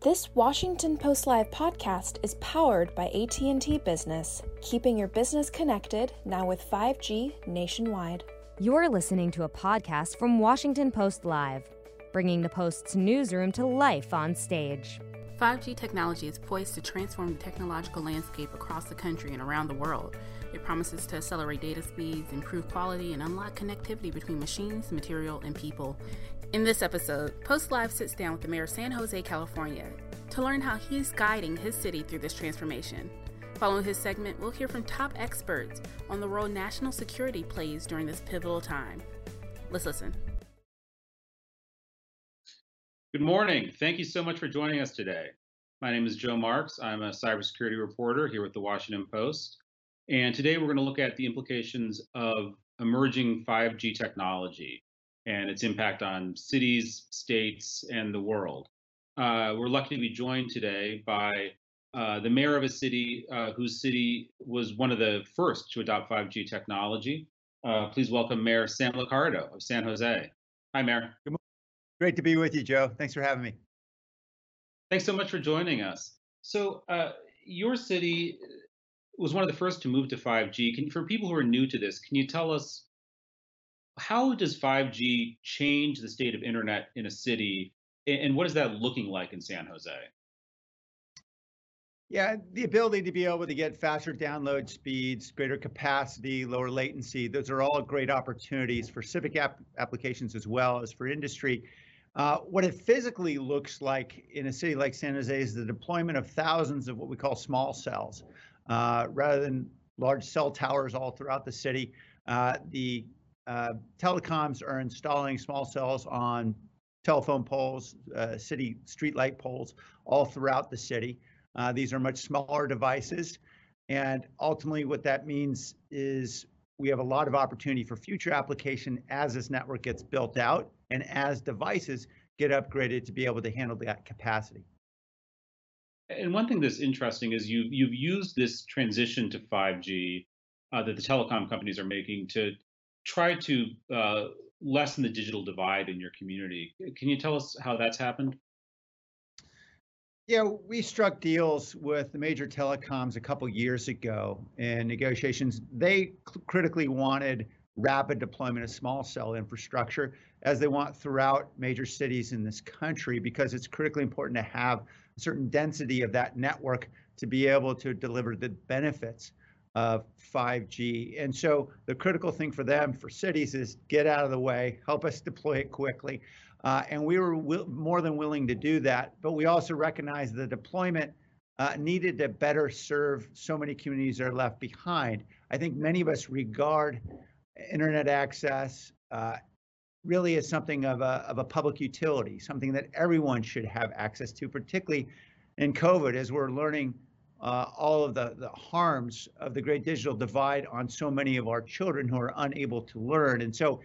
This Washington Post Live podcast is powered by AT&T Business, keeping your business connected now with 5G nationwide. You're listening to a podcast from Washington Post Live, bringing the Post's newsroom to life on stage. 5G technology is poised to transform the technological landscape across the country and around the world. It promises to accelerate data speeds, improve quality, and unlock connectivity between machines, material, and people. In this episode, Post Live sits down with the mayor of San Jose, California, to learn how he's guiding his city through this transformation. Following his segment, we'll hear from top experts on the role national security plays during this pivotal time. Let's listen. Good morning. Thank you so much for joining us today. My name is Joe Marks. I'm a cybersecurity reporter here with the Washington Post. And today we're going to look at the implications of emerging 5G technology and its impact on cities, states, and the world. Uh, we're lucky to be joined today by uh, the mayor of a city uh, whose city was one of the first to adopt 5G technology. Uh, please welcome Mayor Sam Liccardo of San Jose. Hi, Mayor. Good morning. Great to be with you, Joe. Thanks for having me. Thanks so much for joining us. So, uh, your city was one of the first to move to 5G. Can, for people who are new to this, can you tell us how does 5G change the state of internet in a city, and what is that looking like in San Jose? Yeah, the ability to be able to get faster download speeds, greater capacity, lower latency, those are all great opportunities for civic app applications as well as for industry. Uh, what it physically looks like in a city like San Jose is the deployment of thousands of what we call small cells. Uh, rather than large cell towers all throughout the city, uh, the uh, telecoms are installing small cells on telephone poles, uh, city streetlight poles all throughout the city. Uh, these are much smaller devices. And ultimately, what that means is we have a lot of opportunity for future application as this network gets built out and as devices get upgraded to be able to handle that capacity. And one thing that's interesting is you you've used this transition to 5G uh, that the telecom companies are making to try to uh, lessen the digital divide in your community. Can you tell us how that's happened? Yeah, we struck deals with the major telecoms a couple years ago in negotiations. They critically wanted rapid deployment of small cell infrastructure as they want throughout major cities in this country because it's critically important to have a certain density of that network to be able to deliver the benefits of 5G. And so the critical thing for them, for cities, is get out of the way, help us deploy it quickly. Uh, and we were more than willing to do that. But we also recognize the deployment uh, needed to better serve so many communities that are left behind. I think many of us regard internet access uh, really as something of a, of a public utility, something that everyone should have access to, particularly in COVID, as we're learning uh, all of the, the harms of the great digital divide on so many of our children who are unable to learn. And so,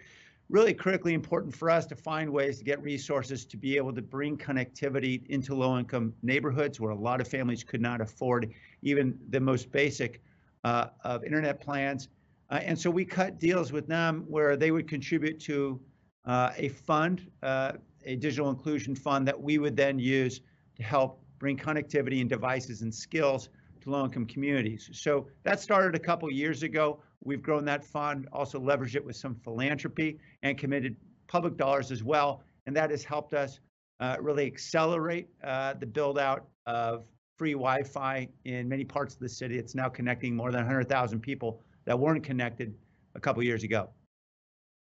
really critically important for us to find ways to get resources to be able to bring connectivity into low income neighborhoods where a lot of families could not afford even the most basic uh, of internet plans. Uh, and so we cut deals with them where they would contribute to uh, a fund, uh, a digital inclusion fund that we would then use to help bring connectivity and devices and skills to low-income communities. So that started a couple years ago. We've grown that fund, also leveraged it with some philanthropy and committed public dollars as well. And that has helped us uh, really accelerate uh, the build out of free Wi-Fi in many parts of the city. It's now connecting more than 100,000 people that weren't connected a couple years ago.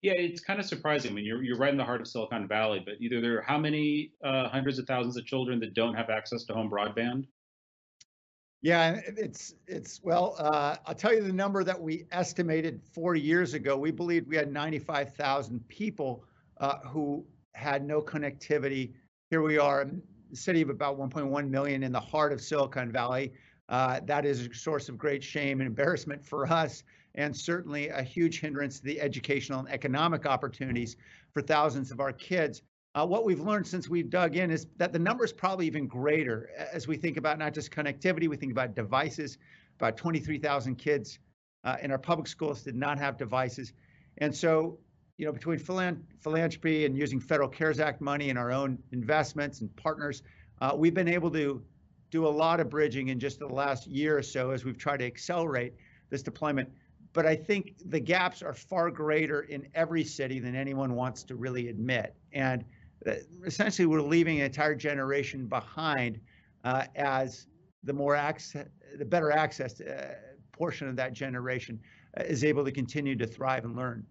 Yeah, it's kind of surprising. I mean, you're you're right in the heart of Silicon Valley, but either there are how many uh, hundreds of thousands of children that don't have access to home broadband? Yeah, it's it's well, uh, I'll tell you the number that we estimated four years ago. We believed we had 95,000 people uh, who had no connectivity. Here we are, a city of about 1.1 million in the heart of Silicon Valley. Uh, that is a source of great shame and embarrassment for us, and certainly a huge hindrance to the educational and economic opportunities for thousands of our kids. Uh, what we've learned since we've dug in is that the number is probably even greater as we think about not just connectivity, we think about devices. About 23,000 kids uh, in our public schools did not have devices. And so, you know, between philanthropy and using federal CARES Act money and our own investments and partners, uh, we've been able to do a lot of bridging in just the last year or so as we've tried to accelerate this deployment. But I think the gaps are far greater in every city than anyone wants to really admit. And uh, essentially, we're leaving an entire generation behind uh, as the more access, the better access uh, portion of that generation uh, is able to continue to thrive and learn.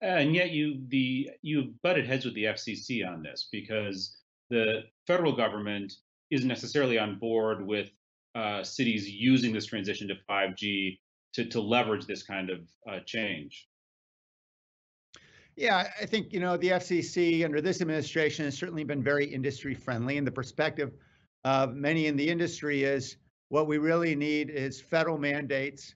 And yet, you the you butted heads with the FCC on this because the federal government isn't necessarily on board with uh, cities using this transition to 5G to, to leverage this kind of uh, change. Yeah, I think you know the FCC under this administration has certainly been very industry friendly, and the perspective of many in the industry is what we really need is federal mandates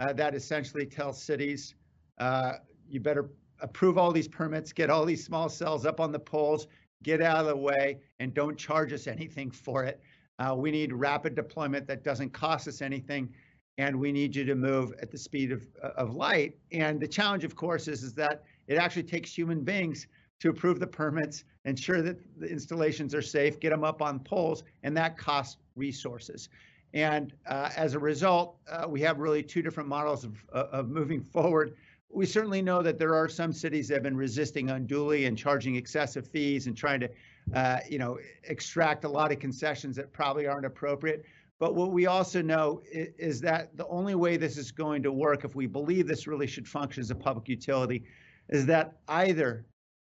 uh, that essentially tell cities uh, you better approve all these permits, get all these small cells up on the poles, get out of the way and don't charge us anything for it. Uh, we need rapid deployment that doesn't cost us anything, and we need you to move at the speed of, of light. And the challenge, of course, is, is that it actually takes human beings to approve the permits, ensure that the installations are safe, get them up on poles, and that costs resources. And uh, as a result, uh, we have really two different models of, of moving forward we certainly know that there are some cities that have been resisting unduly and charging excessive fees and trying to, uh, you know, extract a lot of concessions that probably aren't appropriate. But what we also know is, that the only way this is going to work, if we believe this really should function as a public utility, is that either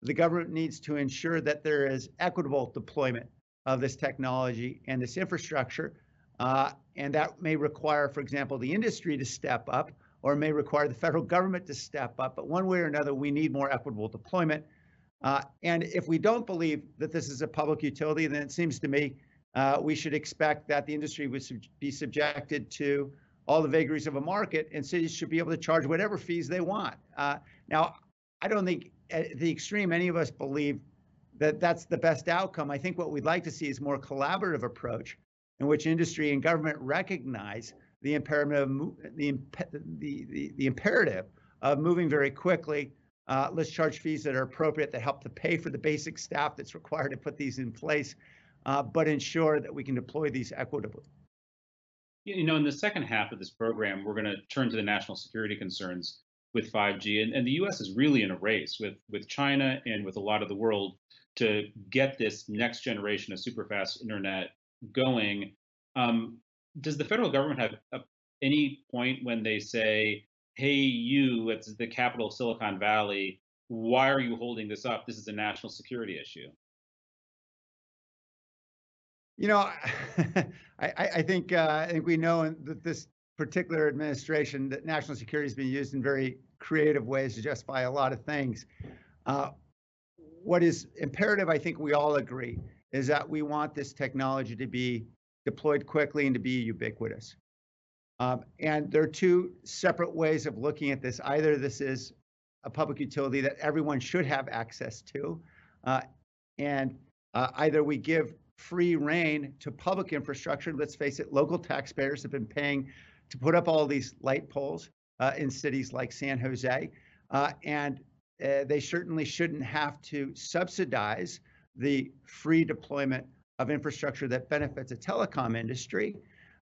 the government needs to ensure that there is equitable deployment of this technology and this infrastructure, uh, and that may require, for example, the industry to step up or may require the federal government to step up. But one way or another, we need more equitable deployment. Uh, and if we don't believe that this is a public utility, then it seems to me uh, we should expect that the industry would sub- be subjected to all the vagaries of a market, and cities should be able to charge whatever fees they want. Uh, now, I don't think at the extreme any of us believe that that's the best outcome. I think what we'd like to see is more collaborative approach in which industry and government recognize the imperative the, the, the, the imperative of moving very quickly. Uh, let's charge fees that are appropriate that help to pay for the basic staff that's required to put these in place, uh, but ensure that we can deploy these equitably. You know, in the second half of this program, we're going to turn to the national security concerns with 5G, and, and the U.S. is really in a race with with China and with a lot of the world to get this next generation of super fast internet going. Um, does the federal government have a, any point when they say, "Hey, you, it's the capital of Silicon Valley. Why are you holding this up? This is a national security issue." You know, I, I think uh, I think we know that this particular administration that national security has been used in very creative ways to justify a lot of things. Uh, what is imperative, I think we all agree, is that we want this technology to be deployed quickly and to be ubiquitous. Um, and there are two separate ways of looking at this. Either this is a public utility that everyone should have access to, uh, and uh, either we give free rein to public infrastructure. Let's face it, local taxpayers have been paying to put up all these light poles uh, in cities like San Jose, uh, and uh, they certainly shouldn't have to subsidize the free deployment of infrastructure that benefits a telecom industry.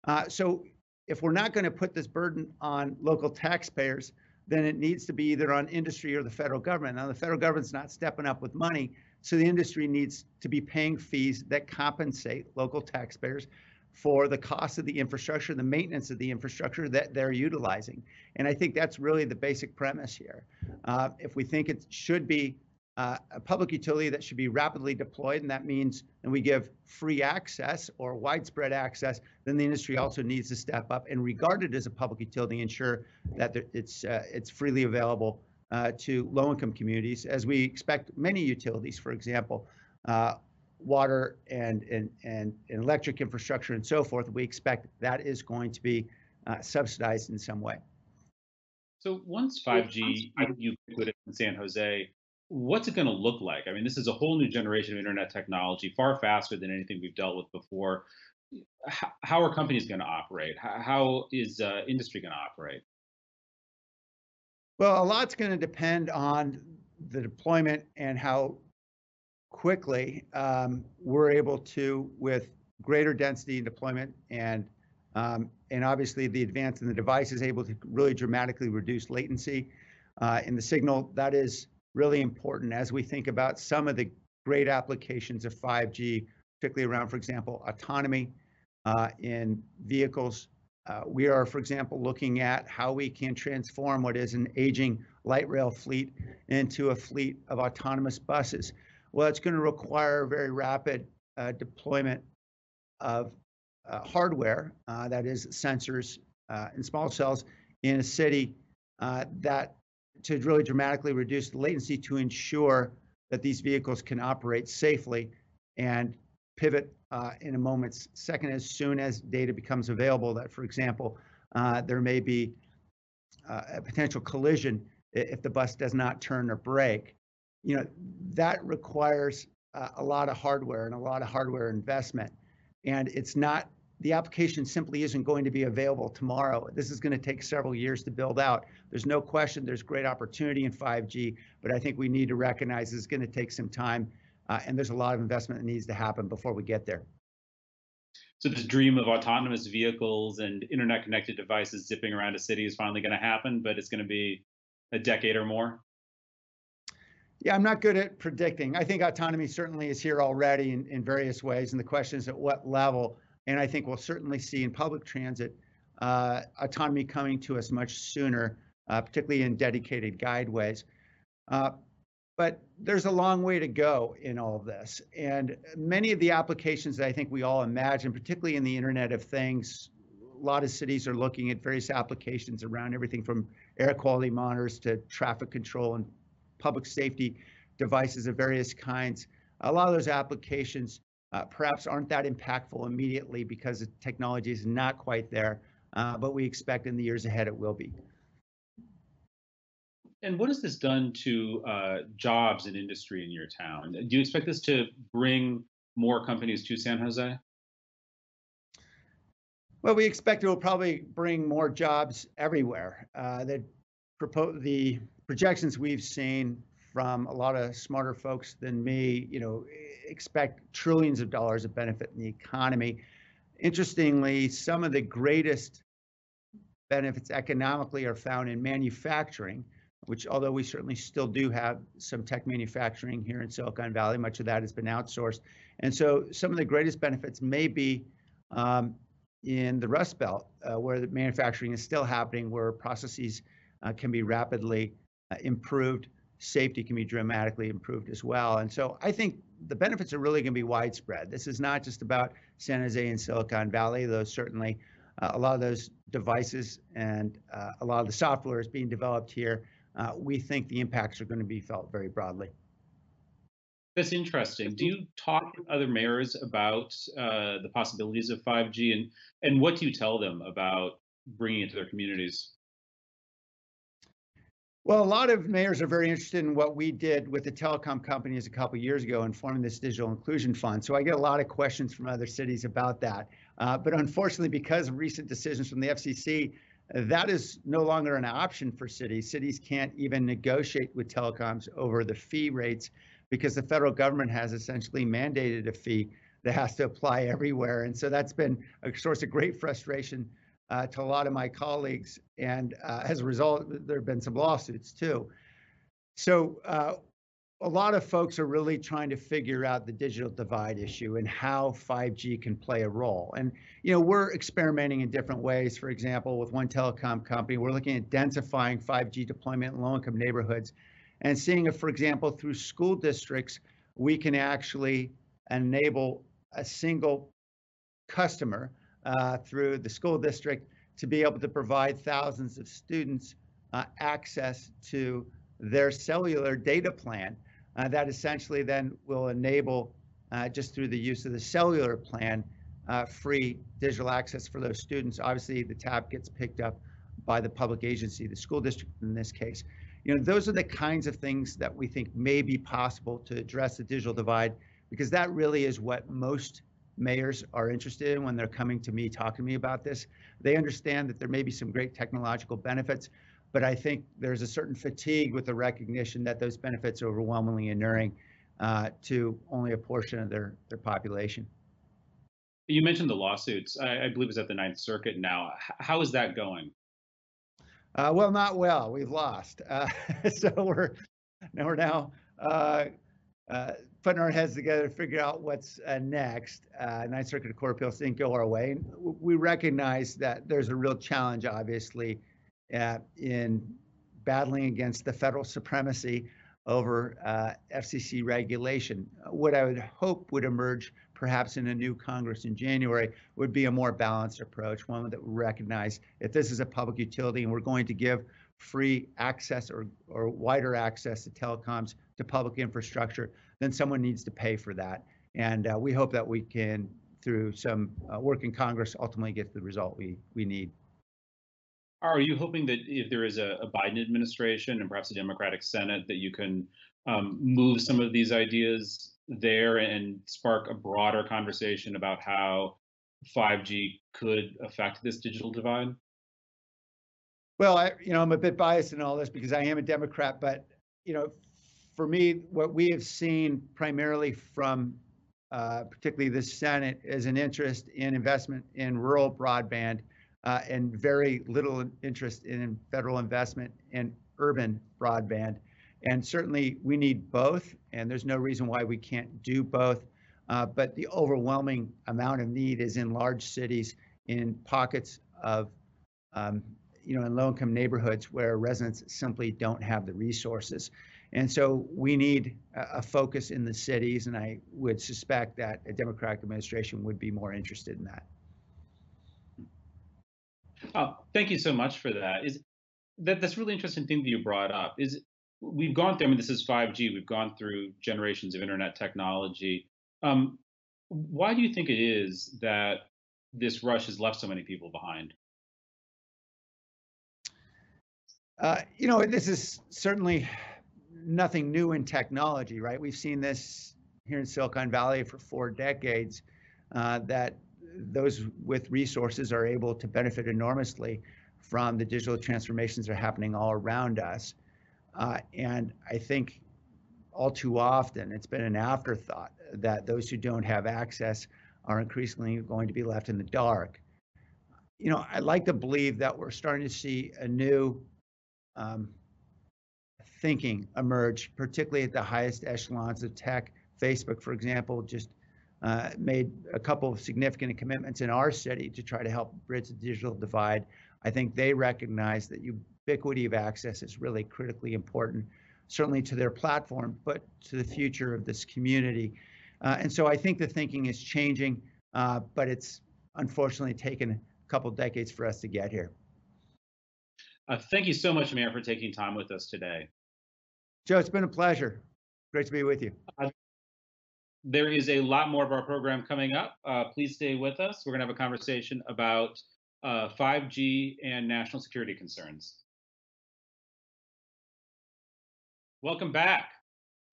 Uh, so if we're not going to put this burden on local taxpayers, then it needs to be either on industry or the federal government. Now, the federal government's not stepping up with money, so the industry needs to be paying fees that compensate local taxpayers for the cost of the infrastructure, the maintenance of the infrastructure that they're utilizing. And I think that's really the basic premise here. Uh, if we think it should be uh, a public utility that should be rapidly deployed, and that means and we give free access or widespread access, then the industry also needs to step up and regard it as a public utility, ensure that it's uh, it's freely available uh, to low-income communities, as we expect many utilities, for example, uh, water and, and, and, and, electric infrastructure and so forth, we expect that is going to be uh, subsidized in some way. So once 5G ubiquitous in San Jose, what's it going to look like? I mean, this is a whole new generation of internet technology, far faster than anything we've dealt with before. How, how are companies going to operate? How, how is uh, industry going to operate? Well, a lot's going to depend on the deployment and how quickly um, we're able to, with greater density and deployment and um, and obviously the advance in the device is able to really dramatically reduce latency uh, in the signal. That is really important as we think about some of the great applications of 5G, particularly around, for example, autonomy uh, in vehicles. Uh, we are, for example, looking at how we can transform what is an aging light rail fleet into a fleet of autonomous buses. Well, it's going to require very rapid uh, deployment of uh, hardware, uh, that is sensors uh, and small cells in a city uh, that to really dramatically reduce the latency to ensure that these vehicles can operate safely and pivot uh, in a moment's second as soon as data becomes available that, for example, uh, there may be a potential collision if the bus does not turn or brake. You know, that requires a lot of hardware and a lot of hardware investment. And it's not the application simply isn't going to be available tomorrow. This is going to take several years to build out. There's no question there's great opportunity in 5G, but I think we need to recognize it's going to take some time, uh, and there's a lot of investment that needs to happen before we get there. So this dream of autonomous vehicles and internet-connected devices zipping around a city is finally going to happen, but it's going to be a decade or more. Yeah, I'm not good at predicting. I think autonomy certainly is here already in, in various ways, and the question is at what level. And I think we'll certainly see in public transit uh, autonomy coming to us much sooner, uh, particularly in dedicated guideways. Uh, but there's a long way to go in all of this. And many of the applications that I think we all imagine, particularly in the Internet of Things, a lot of cities are looking at various applications around everything from air quality monitors to traffic control and public safety devices of various kinds. A lot of those applications uh, perhaps aren't that impactful immediately because the technology is not quite there, uh, but we expect in the years ahead it will be. And what has this done to uh, jobs and industry in your town? Do you expect this to bring more companies to San Jose? Well, we expect it will probably bring more jobs everywhere. Uh, the, the projections we've seen from a lot of smarter folks than me, you know, expect trillions of dollars of benefit in the economy. Interestingly, some of the greatest benefits economically are found in manufacturing, which although we certainly still do have some tech manufacturing here in Silicon Valley, much of that has been outsourced. And so some of the greatest benefits may be um, in the Rust Belt, uh, where the manufacturing is still happening, where processes uh, can be rapidly uh, improved safety can be dramatically improved as well. And so I think the benefits are really going to be widespread. This is not just about San Jose and Silicon Valley, though certainly uh, a lot of those devices and uh, a lot of the software is being developed here. Uh, we think the impacts are going to be felt very broadly. That's interesting. Do you talk to other mayors about uh, the possibilities of 5G and, and what do you tell them about bringing it to their communities? Well, a lot of mayors are very interested in what we did with the telecom companies a couple years ago in forming this digital inclusion fund. So I get a lot of questions from other cities about that. Uh, but unfortunately, because of recent decisions from the FCC, that is no longer an option for cities. Cities can't even negotiate with telecoms over the fee rates because the federal government has essentially mandated a fee that has to apply everywhere. And so that's been a source of great frustration uh, to a lot of my colleagues, and uh, as a result, there have been some lawsuits too. So uh, a lot of folks are really trying to figure out the digital divide issue and how 5G can play a role. And you know, we're experimenting in different ways. For example, with one telecom company, we're looking at densifying 5G deployment in low-income neighborhoods, and seeing if, for example, through school districts, we can actually enable a single customer uh, through the school district to be able to provide thousands of students uh, access to their cellular data plan uh, that essentially then will enable uh, just through the use of the cellular plan, uh, free digital access for those students. Obviously, the tab gets picked up by the public agency, the school district in this case. You know, those are the kinds of things that we think may be possible to address the digital divide, because that really is what most mayors are interested in when they're coming to me, talking to me about this. They understand that there may be some great technological benefits, but I think there's a certain fatigue with the recognition that those benefits are overwhelmingly inuring uh, to only a portion of their, their population. You mentioned the lawsuits. I, I believe it's at the Ninth Circuit now. H- how is that going? Uh, well, not well. We've lost. Uh, so we're now we're now uh, uh, putting our heads together to figure out what's uh, next. Uh, Ninth Circuit Court of Appeals didn't go our way. And we recognize that there's a real challenge, obviously, in battling against the federal supremacy over FCC regulation. What I would hope would emerge perhaps in a new Congress in January, would be a more balanced approach, one that would recognize if this is a public utility and we're going to give free access or, or wider access to telecoms to public infrastructure, then someone needs to pay for that. And uh, we hope that we can, through some uh, work in Congress, ultimately get the result we, we need. Are you hoping that if there is a, a Biden administration and perhaps a Democratic Senate, that you can um, move some of these ideas there and spark a broader conversation about how 5G could affect this digital divide? Well, I, you know, I'm a bit biased in all this because I am a Democrat, but you know, for me, what we have seen primarily from uh, particularly the Senate is an interest in investment in rural broadband uh, and very little interest in federal investment in urban broadband. And certainly we need both, and there's no reason why we can't do both. Uh, but the overwhelming amount of need is in large cities, in pockets of, um, you know, in low income neighborhoods where residents simply don't have the resources. And so we need a, a focus in the cities, and I would suspect that a Democratic administration would be more interested in that. Oh, thank you so much for that. Is that that's really interesting thing that you brought up? Is we've gone through, I mean, this is 5G, we've gone through generations of internet technology. Um, why do you think it is that this rush has left so many people behind? Uh, you know, this is certainly nothing new in technology, right? We've seen this here in Silicon Valley for four decades uh, that those with resources are able to benefit enormously from the digital transformations that are happening all around us. Uh, and I think all too often it's been an afterthought that those who don't have access are increasingly going to be left in the dark. You know, I'd like to believe that we're starting to see a new um, thinking emerge, particularly at the highest echelons of tech. Facebook, for example, just uh, made a couple of significant commitments in our city to try to help bridge the digital divide. I think they recognize that ubiquity of access is really critically important, certainly to their platform, but to the future of this community. Uh, and so I think the thinking is changing, uh, but it's unfortunately taken a couple decades for us to get here. Uh, thank you so much, Mayor, for taking time with us today. Joe, it's been a pleasure. Great to be with you. There is a lot more of our program coming up. Uh, please stay with us. We're going to have a conversation about 5G uh, and national security concerns. Welcome back.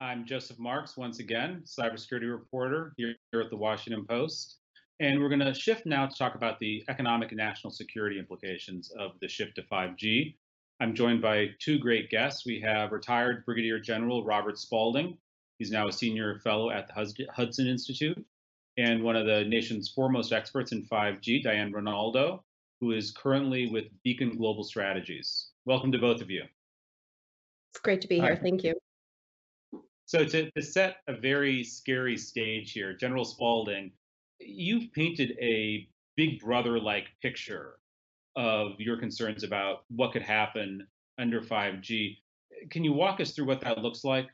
I'm Joseph Marks once again, cybersecurity reporter here, here at the Washington Post. And we're going to shift now to talk about the economic and national security implications of the shift to 5G. I'm joined by two great guests. We have retired Brigadier General Robert Spalding. He's now a senior fellow at the Hudson Institute, and one of the nation's foremost experts in 5G, Diane Rinaldo, who is currently with Beacon Global Strategies. Welcome to both of you. It's great to be here. Hi. Thank you. So to, to set a very scary stage here, General Spalding, you've painted a big brother-like picture of your concerns about what could happen under 5G. Can you walk us through what that looks like?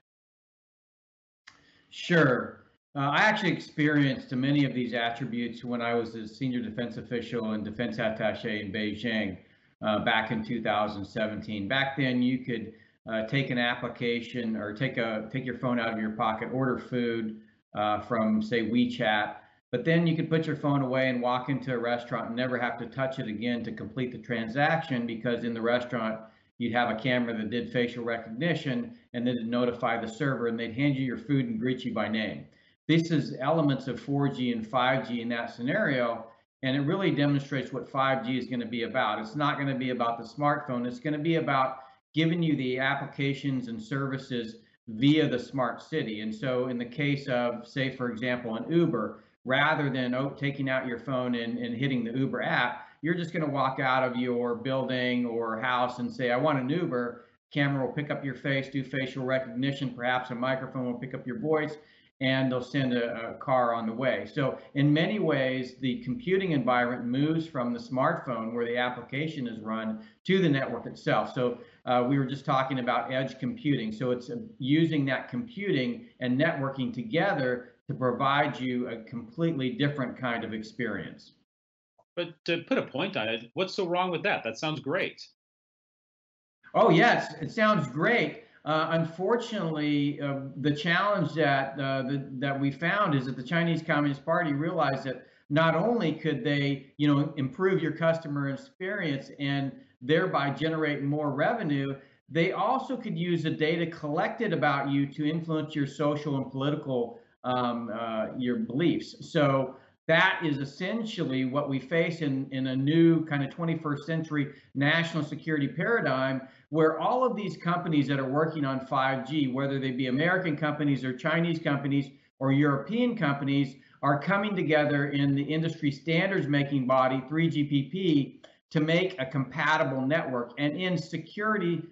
Sure. Uh, I actually experienced many of these attributes when I was a senior defense official and defense attache in Beijing uh, back in 2017. Back then, you could uh, take an application or take a take your phone out of your pocket, order food, uh, from, say, WeChat. But then you could put your phone away and walk into a restaurant and never have to touch it again to complete the transaction because in the restaurant, you'd have a camera that did facial recognition and then it'd notify the server and they'd hand you your food and greet you by name. This is elements of 4G and 5G in that scenario. And it really demonstrates what 5G is going to be about. It's not going to be about the smartphone. It's going to be about giving you the applications and services via the smart city. And so in the case of, say, for example, an Uber, rather than oh, taking out your phone and, and hitting the Uber app, you're just going to walk out of your building or house and say, I want an Uber. Camera will pick up your face, do facial recognition, perhaps a microphone will pick up your voice, and they'll send a, a, car on the way. So in many ways, the computing environment moves from the smartphone where the application is run to the network itself. So uh, we were just talking about edge computing. So it's uh, using that computing and networking together to provide you a completely different kind of experience. But to put a point on it, what's so wrong with that? That sounds great. Oh, yes, it sounds great. Uh, unfortunately, uh, the challenge that uh, the, that we found is that the Chinese Communist Party realized that not only could they, you know, improve your customer experience and thereby generate more revenue, they also could use the data collected about you to influence your social and political um, uh, your beliefs. So that is essentially what we face in, in a new kind of 21st century national security paradigm where all of these companies that are working on 5G, whether they be American companies or Chinese companies or European companies, are coming together in the industry standards making body, 3GPP, to make a compatible network. And in security,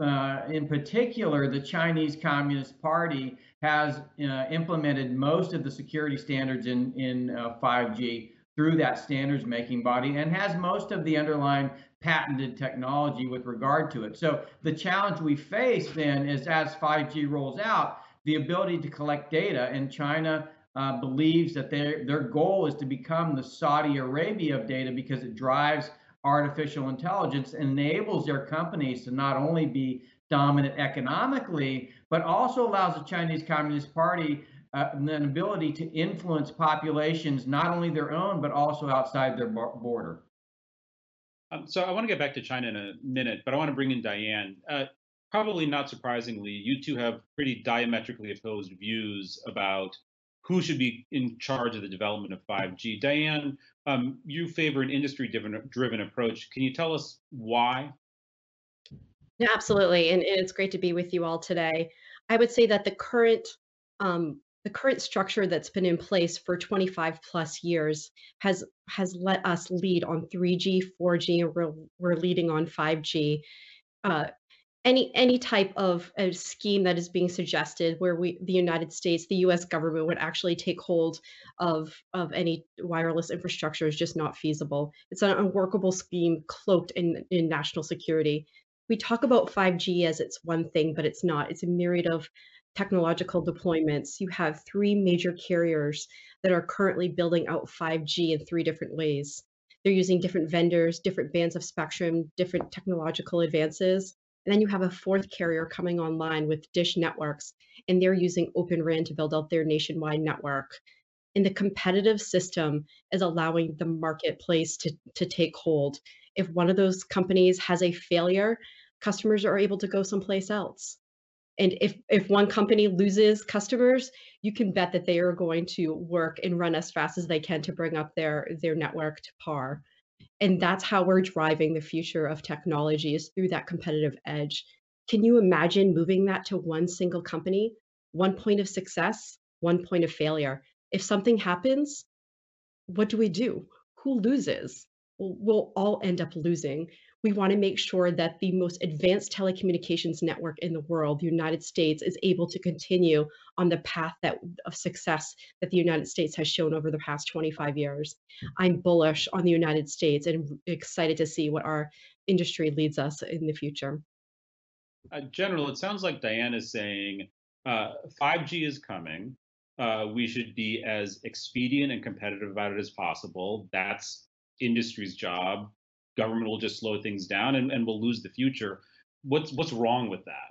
uh, in particular, the Chinese Communist Party has uh, implemented most of the security standards in, in uh, 5G through that standards making body and has most of the underlying patented technology with regard to it. So the challenge we face then is as 5G rolls out, the ability to collect data and China uh, believes that their their goal is to become the Saudi Arabia of data because it drives artificial intelligence enables their companies to not only be dominant economically, but also allows the Chinese Communist Party uh, an ability to influence populations, not only their own, but also outside their border. Um, so I want to get back to China in a minute, but I want to bring in Diane. Uh, probably not surprisingly, you two have pretty diametrically opposed views about who should be in charge of the development of 5G. Diane, um, you favor an industry-driven approach. Can you tell us why? Yeah, absolutely, and, and it's great to be with you all today. I would say that the current um, the current structure that's been in place for 25 plus years has has let us lead on 3G, 4G, and we're, we're leading on 5G. Uh, any any type of a scheme that is being suggested where we the United States, the US government would actually take hold of of any wireless infrastructure is just not feasible. It's an unworkable scheme cloaked in, in national security. We talk about 5G as it's one thing, but it's not. It's a myriad of technological deployments. You have three major carriers that are currently building out 5G in three different ways. They're using different vendors, different bands of spectrum, different technological advances and then you have a fourth carrier coming online with Dish Networks, and they're using Open RAN to build out their nationwide network. And the competitive system is allowing the marketplace to, to take hold. If one of those companies has a failure, customers are able to go someplace else. And if, if one company loses customers, you can bet that they are going to work and run as fast as they can to bring up their, their network to par and that's how we're driving the future of technology is through that competitive edge. Can you imagine moving that to one single company? One point of success one point of failure. If something happens what do we do? Who loses? We'll all end up losing we want to make sure that the most advanced telecommunications network in the world, the United States, is able to continue on the path that of success that the United States has shown over the past 25 years. I'm bullish on the United States and excited to see what our industry leads us in the future. Uh, General, it sounds like Diane is saying uh, 5G is coming. Uh, we should be as expedient and competitive about it as possible. That's industry's job government will just slow things down and, and we'll lose the future. What's what's wrong with that?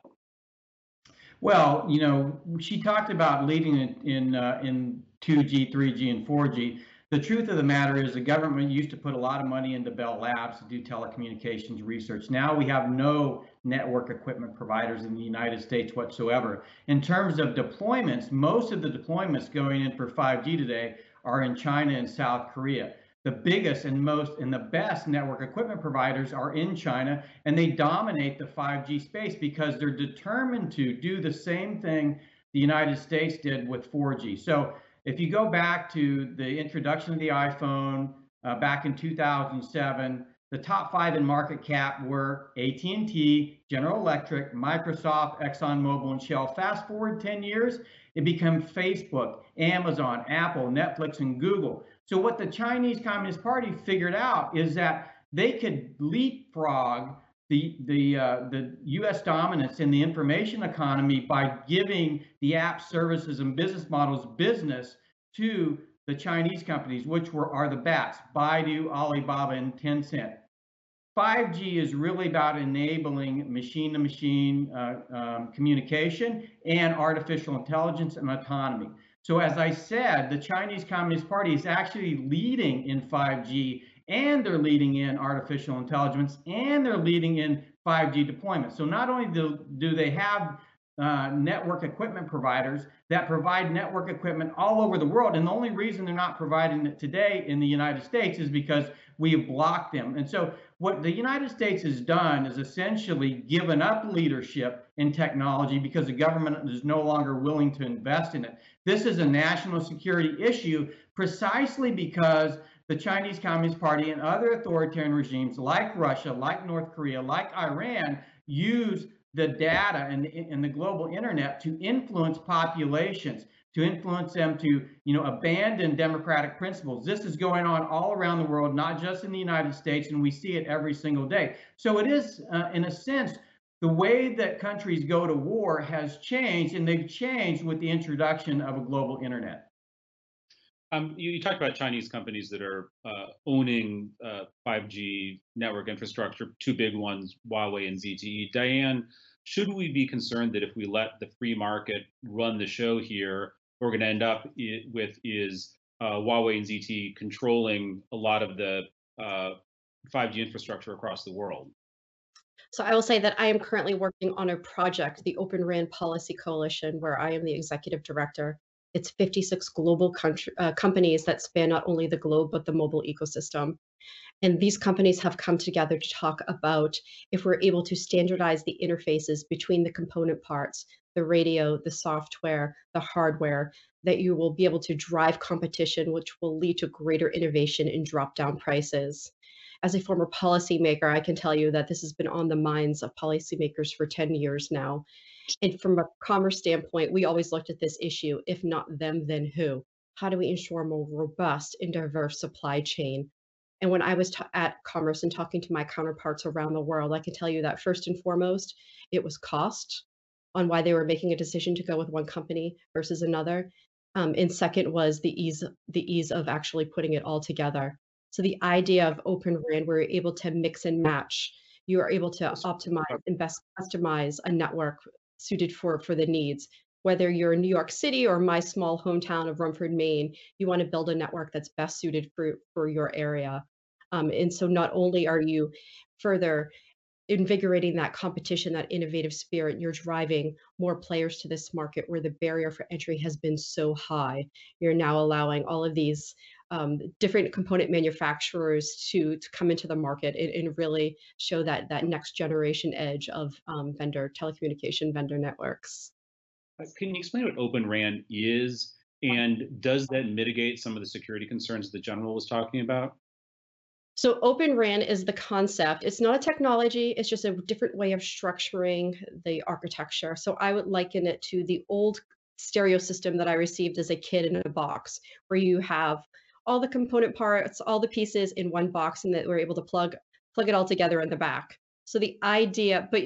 Well, you know, she talked about leading in in, uh, in 2G, 3G, and 4G. The truth of the matter is the government used to put a lot of money into Bell Labs to do telecommunications research. Now we have no network equipment providers in the United States whatsoever. In terms of deployments, most of the deployments going in for 5G today are in China and South Korea. The biggest and most and the best network equipment providers are in China and they dominate the 5G space because they're determined to do the same thing the United States did with 4G. So if you go back to the introduction of the iPhone uh, back in 2007, the top five in market cap were AT&T, General Electric, Microsoft, ExxonMobil, and Shell. Fast forward 10 years, it became Facebook, Amazon, Apple, Netflix, and Google. So what the Chinese Communist Party figured out is that they could leapfrog the the uh, the U.S. dominance in the information economy by giving the app services and business models business to the Chinese companies, which were are the bats, Baidu, Alibaba, and Tencent. 5G is really about enabling machine-to-machine uh, um, communication and artificial intelligence and autonomy. So as I said, the Chinese Communist Party is actually leading in 5G and they're leading in artificial intelligence and they're leading in 5G deployment. So not only do, do they have uh, network equipment providers that provide network equipment all over the world, and the only reason they're not providing it today in the United States is because we have blocked them. And so what the United States has done is essentially given up leadership in technology because the government is no longer willing to invest in it. This is a national security issue precisely because the Chinese Communist Party and other authoritarian regimes like Russia, like North Korea, like Iran use the data and, and the global internet to influence populations, to influence them to you know abandon democratic principles. This is going on all around the world, not just in the United States, and we see it every single day. So it is, uh, in a sense, the way that countries go to war has changed, and they've changed with the introduction of a global internet. Um, you, you, talked about Chinese companies that are uh, owning uh, 5G network infrastructure, two big ones, Huawei and ZTE. Diane, should we be concerned that if we let the free market run the show here, we're going to end up with is uh, Huawei and ZTE controlling a lot of the 5G uh, infrastructure across the world? So I will say that I am currently working on a project, the Open RAN Policy Coalition, where I am the executive director. It's 56 global country, uh, companies that span not only the globe, but the mobile ecosystem. And these companies have come together to talk about if we're able to standardize the interfaces between the component parts, the radio, the software, the hardware, that you will be able to drive competition, which will lead to greater innovation and drop down prices. As a former policymaker, I can tell you that this has been on the minds of policymakers for 10 years now. And from a commerce standpoint, we always looked at this issue if not them, then who? How do we ensure a more robust and diverse supply chain? And when I was t- at Commerce and talking to my counterparts around the world, I can tell you that first and foremost, it was cost on why they were making a decision to go with one company versus another. Um, and second was the ease the ease of actually putting it all together. So the idea of Open RAN, where you're able to mix and match, you are able to optimize and best customize a network suited for for the needs whether you're in New York City or my small hometown of Rumford, Maine, you want to build a network that's best suited for, for your area. Um, and so not only are you further invigorating that competition, that innovative spirit, you're driving more players to this market where the barrier for entry has been so high. You're now allowing all of these um, different component manufacturers to, to come into the market and, and, really show that that next generation edge of um, vendor telecommunication vendor networks. Uh, can you explain what Open RAN is, and does that mitigate some of the security concerns the general was talking about? So Open RAN is the concept. It's not a technology, it's just a different way of structuring the architecture. So I would liken it to the old stereo system that I received as a kid in a box, where you have all the component parts, all the pieces in one box, and that we're able to plug plug it all together in the back. So the idea, but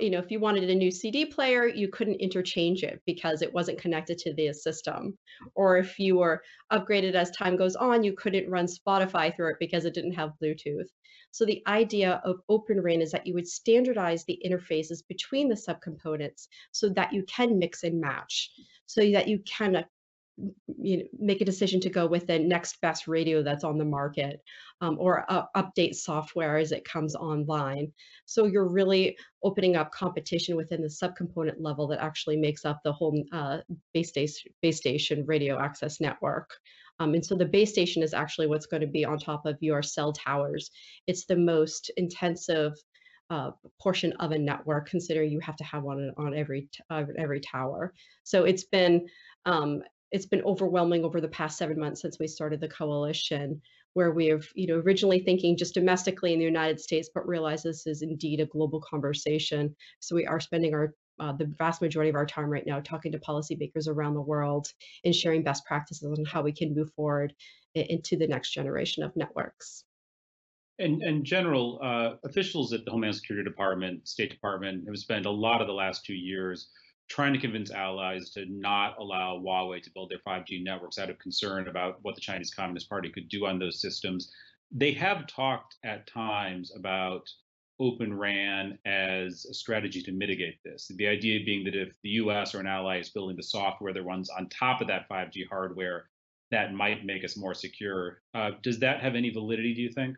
you know if you wanted a new cd player you couldn't interchange it because it wasn't connected to the system. Or if you were upgraded as time goes on you couldn't run spotify through it because it didn't have bluetooth. So the idea of open ran is that you would standardize the interfaces between the subcomponents so that you can mix and match so that you can you know, make a decision to go with the next best radio that's on the market um, or uh, update software as it comes online. So you're really opening up competition within the subcomponent level that actually makes up the whole uh, base, station, base station radio access network. Um, and so the base station is actually what's going to be on top of your cell towers. It's the most intensive uh, portion of a network, consider you have to have one on every uh, every tower. So it's been um, it's been overwhelming over the past seven months since we started the coalition where we have you know originally thinking just domestically in the united states but realize this is indeed a global conversation. So we are spending our uh, the vast majority of our time right now talking to policymakers around the world and sharing best practices on how we can move forward into the next generation of networks. And, and general uh, officials at the Homeland Security Department, State Department have spent a lot of the last two years trying to convince allies to not allow Huawei to build their 5G networks out of concern about what the Chinese Communist Party could do on those systems. They have talked at times about Open RAN as a strategy to mitigate this. The idea being that if the US or an ally is building the software that runs on top of that 5G hardware, that might make us more secure. Uh, does that have any validity, do you think?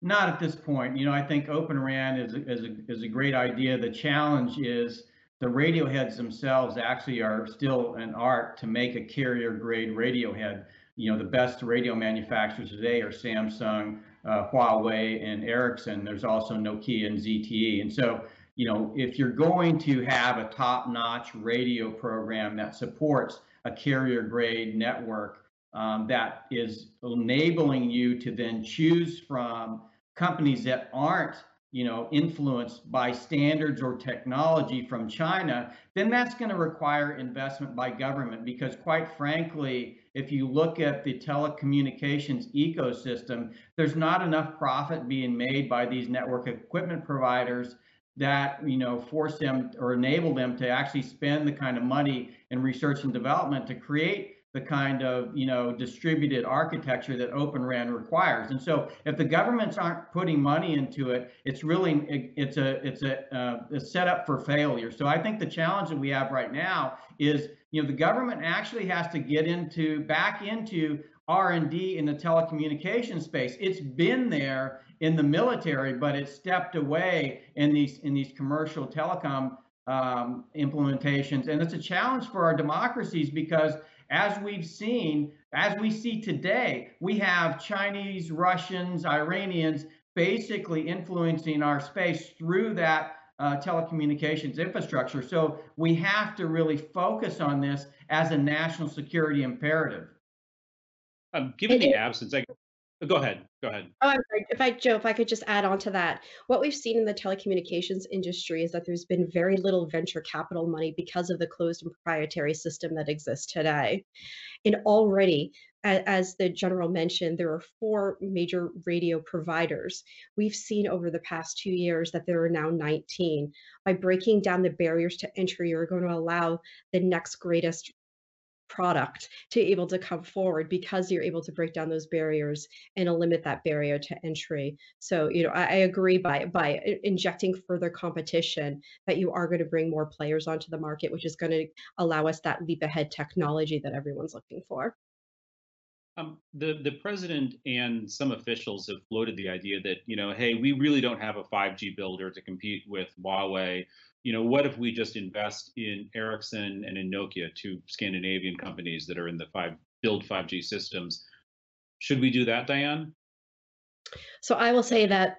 Not at this point. You know, I think Open RAN is, is, a, is a great idea. The challenge is the radio heads themselves actually are still an art to make a carrier grade radio head. You know, the best radio manufacturers today are Samsung, uh, Huawei, and Ericsson. There's also Nokia and ZTE. And so, you know, if you're going to have a top notch radio program that supports a carrier grade network um, that is enabling you to then choose from companies that aren't you know, influenced by standards or technology from China, then that's going to require investment by government. Because quite frankly, if you look at the telecommunications ecosystem, there's not enough profit being made by these network equipment providers that you know force them or enable them to actually spend the kind of money in research and development to create the kind of you know distributed architecture that Open RAN requires. And so, if the governments aren't putting money into it, it's really it's a it's a, uh, a setup for failure. So I think the challenge that we have right now is you know the government actually has to get into back into R&D in the telecommunications space. It's been there in the military, but it's stepped away in these in these commercial telecom um, implementations, and it's a challenge for our democracies because as we've seen, as we see today, we have Chinese, Russians, Iranians basically influencing our space through that uh, telecommunications infrastructure. So we have to really focus on this as a national security imperative. Um, given the absence, I, Uh, go ahead. Go ahead. Oh, I'm sorry. If I, Joe, if I could just add on to that, what we've seen in the telecommunications industry is that there's been very little venture capital money because of the closed and proprietary system that exists today. And already, as the general mentioned, there are four major radio providers. We've seen over the past two years that there are now 19. By breaking down the barriers to entry, you're going to allow the next greatest product to able to come forward because you're able to break down those barriers and limit that barrier to entry. So, you know, I, I agree by by injecting further competition that you are going to bring more players onto the market, which is going to allow us that leap ahead technology that everyone's looking for. Um, the the president and some officials have floated the idea that you know, hey, we really don't have a 5G builder to compete with Huawei you know, what if we just invest in Ericsson and in Nokia, two Scandinavian companies that are in the five build 5G systems? Should we do that, Diane? So I will say that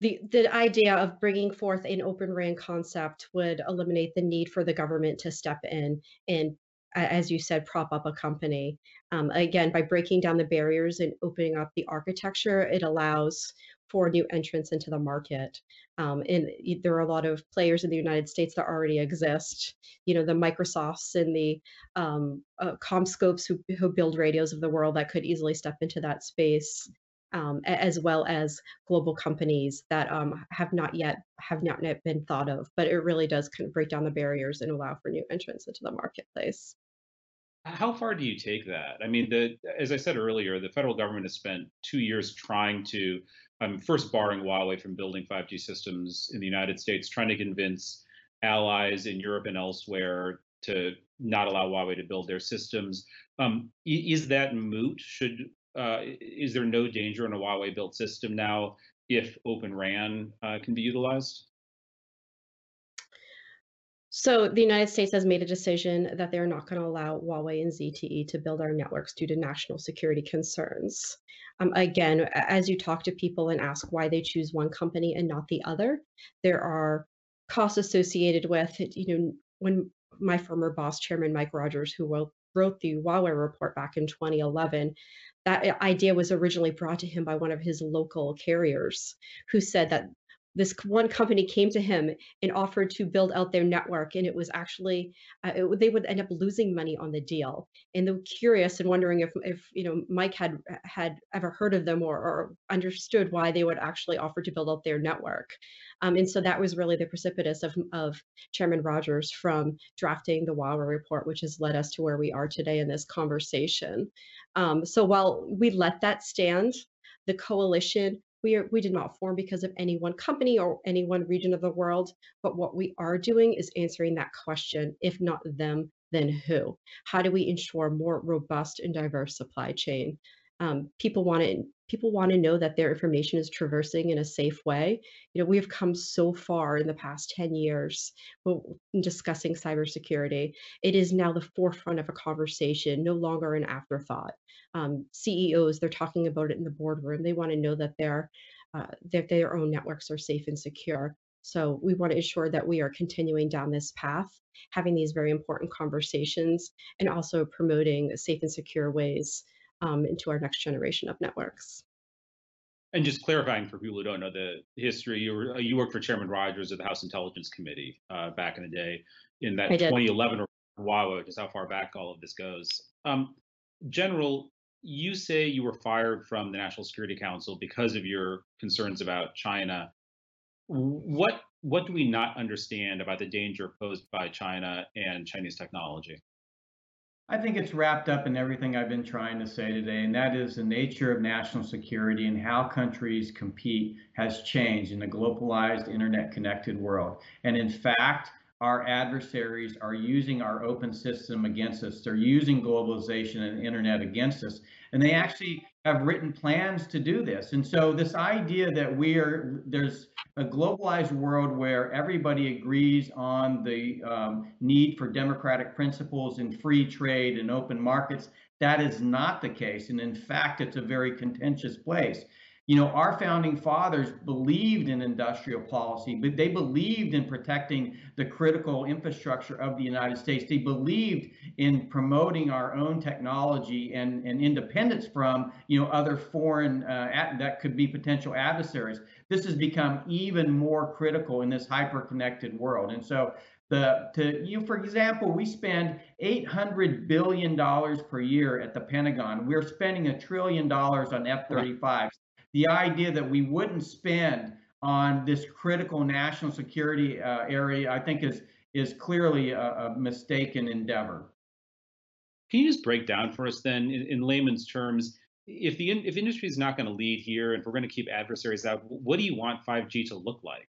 the the idea of bringing forth an open RAN concept would eliminate the need for the government to step in and as you said, prop up a company. Um, again, by breaking down the barriers and opening up the architecture, it allows for new entrants into the market. Um, and there are a lot of players in the United States that already exist. You know, the Microsofts and the um, uh, CommScopes who, who build radios of the world that could easily step into that space. um, as well as global companies that um, have not yet have not yet been thought of. But it really does kind of break down the barriers and allow for new entrants into the marketplace. How far do you take that? I mean, the as I said earlier, the federal government has spent two years trying to, um, first barring Huawei from building 5G systems in the United States, trying to convince allies in Europe and elsewhere to not allow Huawei to build their systems. Um, is that moot? Should uh, is there no danger in a Huawei built system now if Open RAN uh, can be utilized? So the United States has made a decision that they're not going to allow Huawei and ZTE to build our networks due to national security concerns. Um, again, as you talk to people and ask why they choose one company and not the other, there are costs associated with it. You know, when my former boss, Chairman Mike Rogers, who wrote, wrote the Huawei report back in 2011, that idea was originally brought to him by one of his local carriers who said that this one company came to him and offered to build out their network and it was actually uh, it, they would end up losing money on the deal. And they were curious and wondering if if you know mike had had ever heard of them or, or understood why they would actually offer to build out their network. Um, and so that was really the precipitous of, of chairman rogers from drafting the Huawei report which has led us to where we are today in this conversation. Um, so while we let that stand the coalition we, are, we did not form because of any one company or any one region of the world, but what we are doing is answering that question if not them, then who? How do we ensure more robust and diverse supply chain? Um, people want to people want to know that their information is traversing in a safe way. You know, we have come so far in the past 10 years in discussing cybersecurity. It is now the forefront of a conversation, no longer an afterthought. Um, CEOs, they're talking about it in the boardroom. They want to know that their uh, that their own networks are safe and secure. So we want to ensure that we are continuing down this path, having these very important conversations, and also promoting safe and secure ways um, into our next generation of networks. And just clarifying for people who don't know the history, you were you worked for Chairman Rogers of the House Intelligence Committee uh, back in the day in that 2011 or Huawei, which is how far back all of this goes. Um, General, you say you were fired from the National Security Council because of your concerns about China. What what do we not understand about the danger posed by China and Chinese technology? I think it's wrapped up in everything I've been trying to say today, and that is the nature of national security and how countries compete has changed in a globalized, internet connected world. And in fact, our adversaries are using our open system against us. They're using globalization and internet against us. And they actually have written plans to do this. And so this idea that we are there's a globalized world where everybody agrees on the um, need for democratic principles and free trade and open markets, that is not the case. And in fact, it's a very contentious place you know, our founding fathers believed in industrial policy, but they believed in protecting the critical infrastructure of the United States. They believed in promoting our own technology and, and independence from, you know, other foreign uh, at, that could be potential adversaries. This has become even more critical in this hyper-connected world. And so the to you for example we spend 800 billion dollars per year at the pentagon we're spending a trillion dollars on f-35s the idea that we wouldn't spend on this critical national security uh, area, I think is is clearly a, a, mistaken endeavor. Can you just break down for us then, in, in layman's terms, if the if industry is not going to lead here, and if we're going to keep adversaries out, what do you want 5G to look like?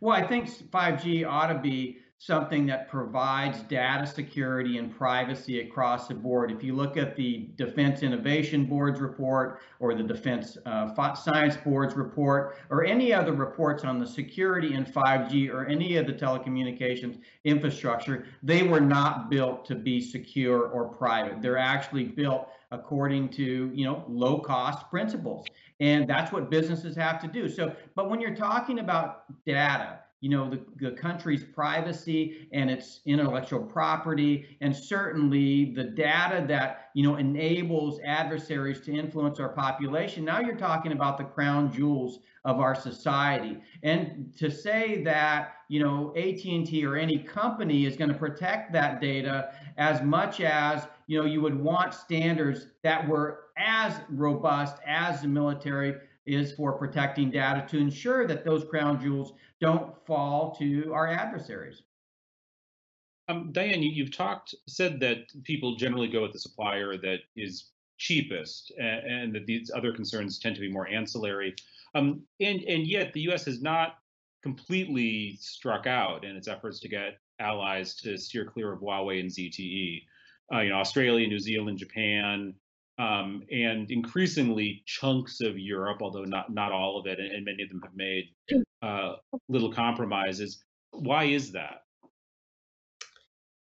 Well, I think 5G ought to be something that provides data security and privacy across the board. If you look at the Defense Innovation Board's report or the Defense uh, Science Board's report or any other reports on the security in 5G or any of the telecommunications infrastructure, they were not built to be secure or private. They're actually built according to, you know, low cost principles. And that's what businesses have to do. So, but when you're talking about data, you know, the, the country's privacy and its intellectual property, and certainly the data that, you know, enables adversaries to influence our population. Now you're talking about the crown jewels of our society. And to say that, you know, AT&T or any company is going to protect that data as much as you know, you would want standards that were as robust as the military is for protecting data to ensure that those crown jewels don't fall to our adversaries. Um, Diane, you, have talked, said that people generally go with the supplier that is cheapest, and, and, that these other concerns tend to be more ancillary. Um, and and yet the U.S. has not completely struck out in its efforts to get allies to steer clear of Huawei and ZTE. Uh, you know, Australia, New Zealand, Japan, um, and increasingly chunks of Europe, although not not all of it, and, and many of them have made uh, little compromises. Why is that?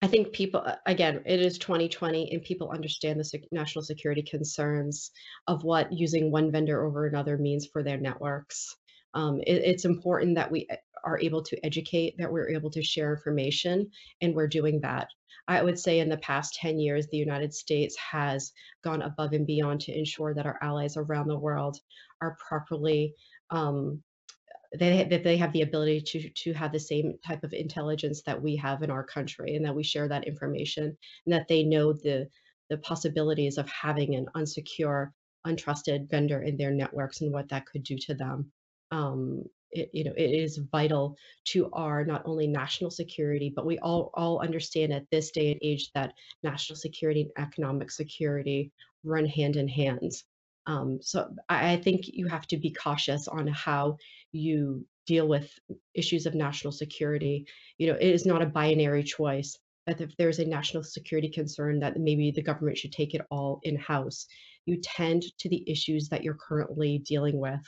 I think people, again, it is 2020 and people understand the national security concerns of what using one vendor over another means for their networks. Um, it, it's important that we are able to educate, that we're able to share information, and we're doing that. I would say in the past 10 years, the United States has gone above and beyond to ensure that our allies around the world are properly um, they, that they have the ability to to have the same type of intelligence that we have in our country and that we share that information and that they know the the possibilities of having an unsecure untrusted vendor in their networks and what that could do to them. Um, it, you know, it is vital to our not only national security, but we all all understand at this day and age that national security and economic security run hand in hand. Um, so I, I think you have to be cautious on how you deal with issues of national security. You know, it is not a binary choice. That if there's a national security concern, that maybe the government should take it all in house. You tend to the issues that you're currently dealing with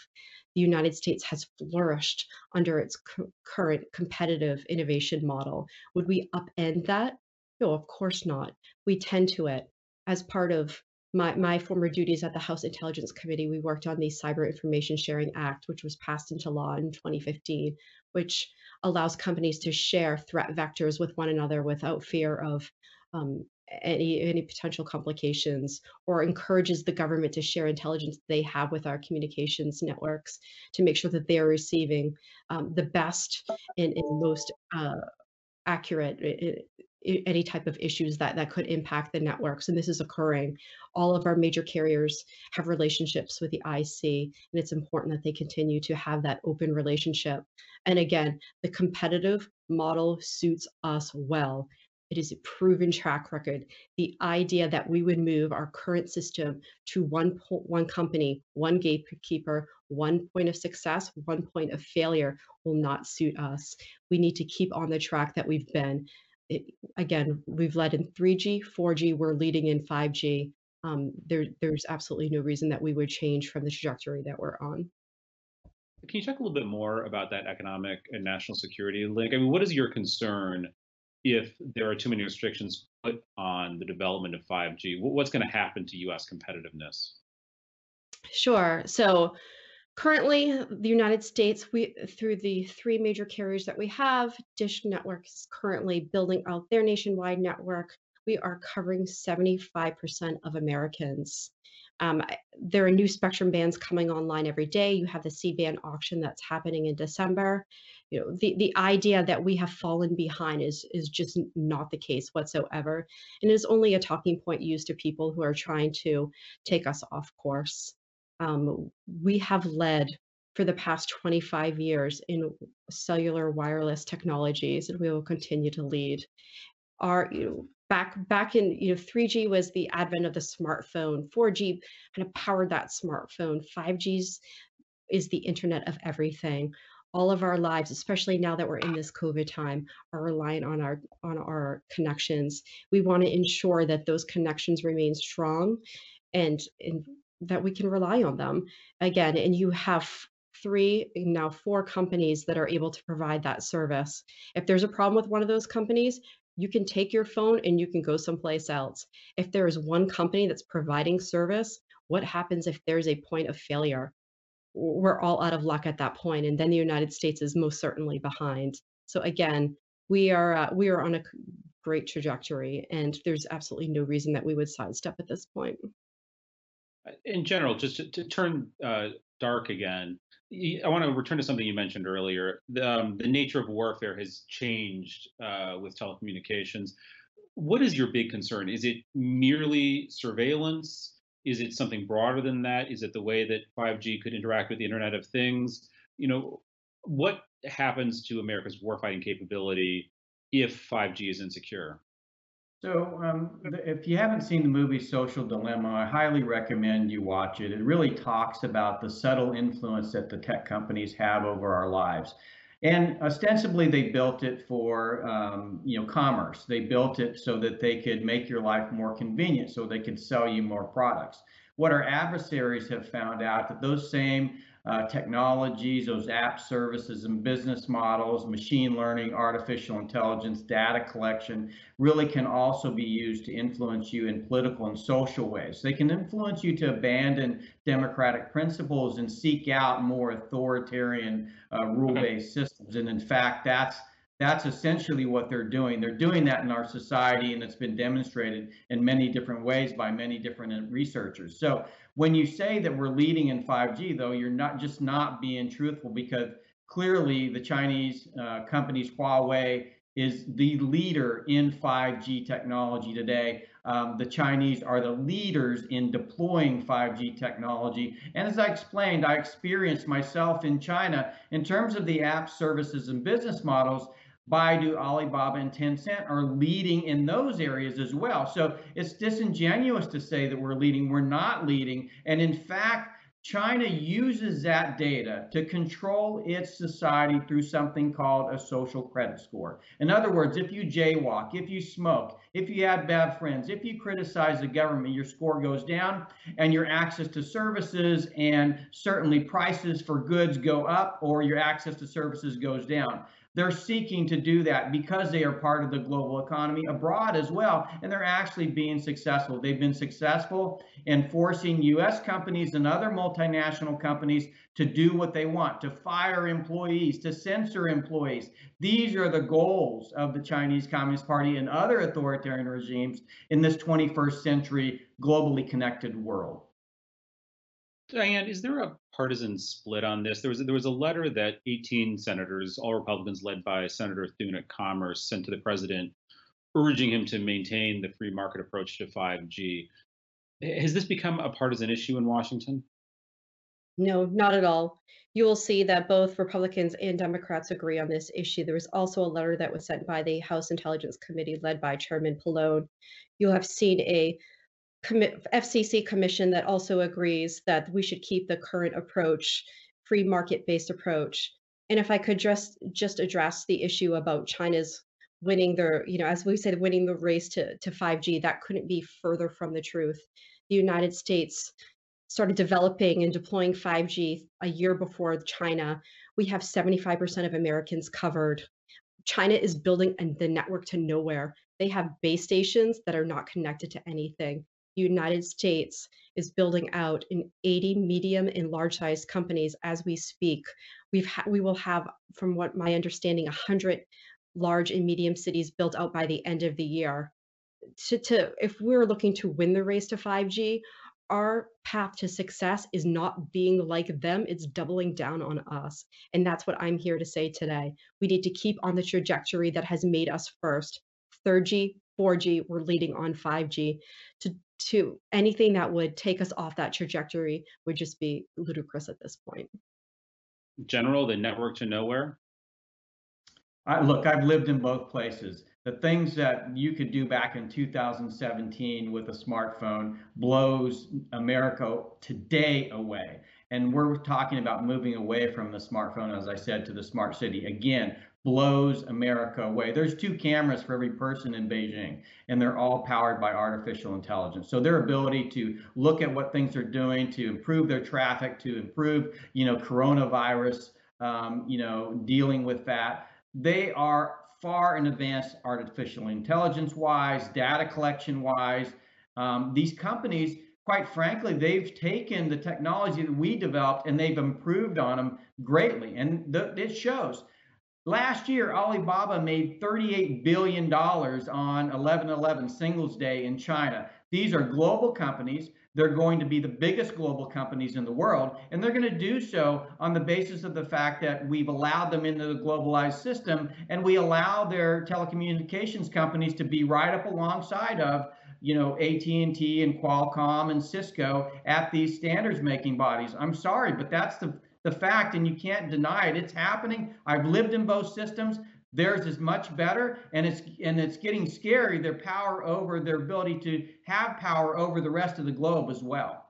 the United States has flourished under its current competitive innovation model. Would we upend that? No, of course not. We tend to it. As part of my, my former duties at the House Intelligence Committee, we worked on the Cyber Information Sharing Act, which was passed into law in 2015, which allows companies to share threat vectors with one another without fear of um, any any potential complications or encourages the government to share intelligence they have with our communications networks to make sure that they are receiving um, the best and, and most uh, accurate any type of issues that that could impact the networks. And this is occurring. All of our major carriers have relationships with the IC and it's important that they continue to have that open relationship. And again the competitive model suits us well it is a proven track record. The idea that we would move our current system to one, one company, one gatekeeper, one point of success, one point of failure will not suit us. We need to keep on the track that we've been. It, again, we've led in 3G, 4G, we're leading in 5G. Um, there, there's absolutely no reason that we would change from the trajectory that we're on. Can you talk a little bit more about that economic and national security link? I mean, what is your concern if there are too many restrictions put on the development of 5G? What's going to happen to US competitiveness? Sure. So currently the United States, we through the three major carriers that we have, Dish Network is currently building out their nationwide network. We are covering 75% of Americans. Um, there are new spectrum bands coming online every day. You have the C band auction that's happening in December. You know, the, the idea that we have fallen behind is is just not the case whatsoever. And is only a talking point used to people who are trying to take us off course. Um, we have led for the past 25 years in cellular wireless technologies, and we will continue to lead. Our you know, back back in you know 3G was the advent of the smartphone. 4G kind of powered that smartphone. 5G's is the internet of everything. All of our lives especially now that we're in this covid time are reliant on our on our connections. We want to ensure that those connections remain strong and, and that we can rely on them. Again and you have three now four companies that are able to provide that service. If there's a problem with one of those companies you can take your phone and you can go someplace else. If there is one company that's providing service, what happens if there's a point of failure? We're all out of luck at that point, and then the United States is most certainly behind. So again, we are uh, we are on a great trajectory, and there's absolutely no reason that we would sidestep at this point. Uh, in general, just to, to turn uh, dark again, I want to return to something you mentioned earlier. The, um, the nature of warfare has changed uh, with telecommunications. what is your big concern? Is it merely surveillance? Is it something broader than that? Is it the way that 5G could interact with the Internet of Things? You know, what happens to America's warfighting capability if 5G is insecure? So, um, if you haven't seen the movie Social Dilemma, I highly recommend you watch it. It really talks about the subtle influence that the tech companies have over our lives. And ostensibly, they built it for um, you know commerce. They built it so that they could make your life more convenient, so they could sell you more products. What our adversaries have found out that those same uh, technologies, those app services and business models, machine learning, artificial intelligence, data collection really can also be used to influence you in political and social ways. They can influence you to abandon democratic principles and seek out more authoritarian uh, rule-based systems. And in fact, that's that's essentially what they're doing. They're doing that in our society, and it's been demonstrated in many different ways by many different researchers. So when you say that we're leading in 5G, though, you're not just not being truthful because clearly the Chinese uh, companies Huawei is the leader in 5G technology today. Um, the Chinese are the leaders in deploying 5G technology. And as I explained, I experienced myself in China in terms of the app services and business models. Baidu, Alibaba, and Tencent are leading in those areas as well. So it's disingenuous to say that we're leading. We're not leading. And in fact, China uses that data to control its society through something called a social credit score. In other words, if you jaywalk, if you smoke, if you have bad friends, if you criticize the government, your score goes down and your access to services and certainly prices for goods go up or your access to services goes down. They're seeking to do that because they are part of the global economy abroad as well, and they're actually being successful. They've been successful in forcing US companies and other multinational companies to do what they want, to fire employees, to censor employees. These are the goals of the Chinese Communist Party and other authoritarian regimes in this 21st century globally connected world. Diane, is there a partisan split on this? There was there was a letter that 18 senators, all Republicans, led by Senator Thune at Commerce, sent to the president, urging him to maintain the free market approach to 5G. Has this become a partisan issue in Washington? No, not at all. You will see that both Republicans and Democrats agree on this issue. There was also a letter that was sent by the House Intelligence Committee led by Chairman Pallone. You'll have seen a FCC commission that also agrees that we should keep the current approach, free market-based approach. And if I could just just address the issue about China's winning their, you know, as we said, winning the race to, to 5G, that couldn't be further from the truth. The United States started developing and deploying 5G a year before China. We have 75% of Americans covered. China is building the network to nowhere. They have base stations that are not connected to anything. United States is building out in 80 medium and large sized companies as we speak. We've ha- we will have, from what my understanding, 100 large and medium cities built out by the end of the year. To, to if we're looking to win the race to 5G, our path to success is not being like them, it's doubling down on us. And that's what I'm here to say today. We need to keep on the trajectory that has made us first. 3G, 4G, we're leading on 5G. To to anything that would take us off that trajectory would just be ludicrous at this point. General, the network to nowhere? I, look, I've lived in both places. The things that you could do back in 2017 with a smartphone blows America today away. And we're talking about moving away from the smartphone, as I said, to the smart city. Again, blows America away. There's two cameras for every person in Beijing, and they're all powered by artificial intelligence. So their ability to look at what things are doing, to improve their traffic, to improve, you know, coronavirus, um, you know, dealing with that, they are far in advance artificial intelligence wise, data collection wise. Um, these companies, quite frankly, they've taken the technology that we developed and they've improved on them greatly, and th- it shows. Last year, Alibaba made $38 billion on 11 11 Singles Day in China. These are global companies. They're going to be the biggest global companies in the world, and they're going to do so on the basis of the fact that we've allowed them into the globalized system, and we allow their telecommunications companies to be right up alongside of you know AT&T and Qualcomm and Cisco at these standards making bodies. I'm sorry, but that's the the fact and you can't deny it. It's happening. I've lived in both systems. Theirs is much better, and it's and it's getting scary. Their power over their ability to have power over the rest of the globe as well.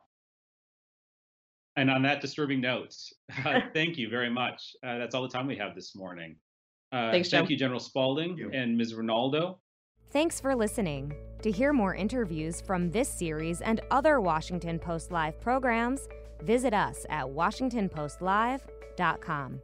And on that disturbing note, uh, thank you very much. Uh, that's all the time we have this morning. Uh, Thanks, thank Joe. you, General Spalding you. and Ms. Rinaldo. Thanks for listening. To hear more interviews from this series and other Washington Post Live programs, visit us at WashingtonPostLive.com.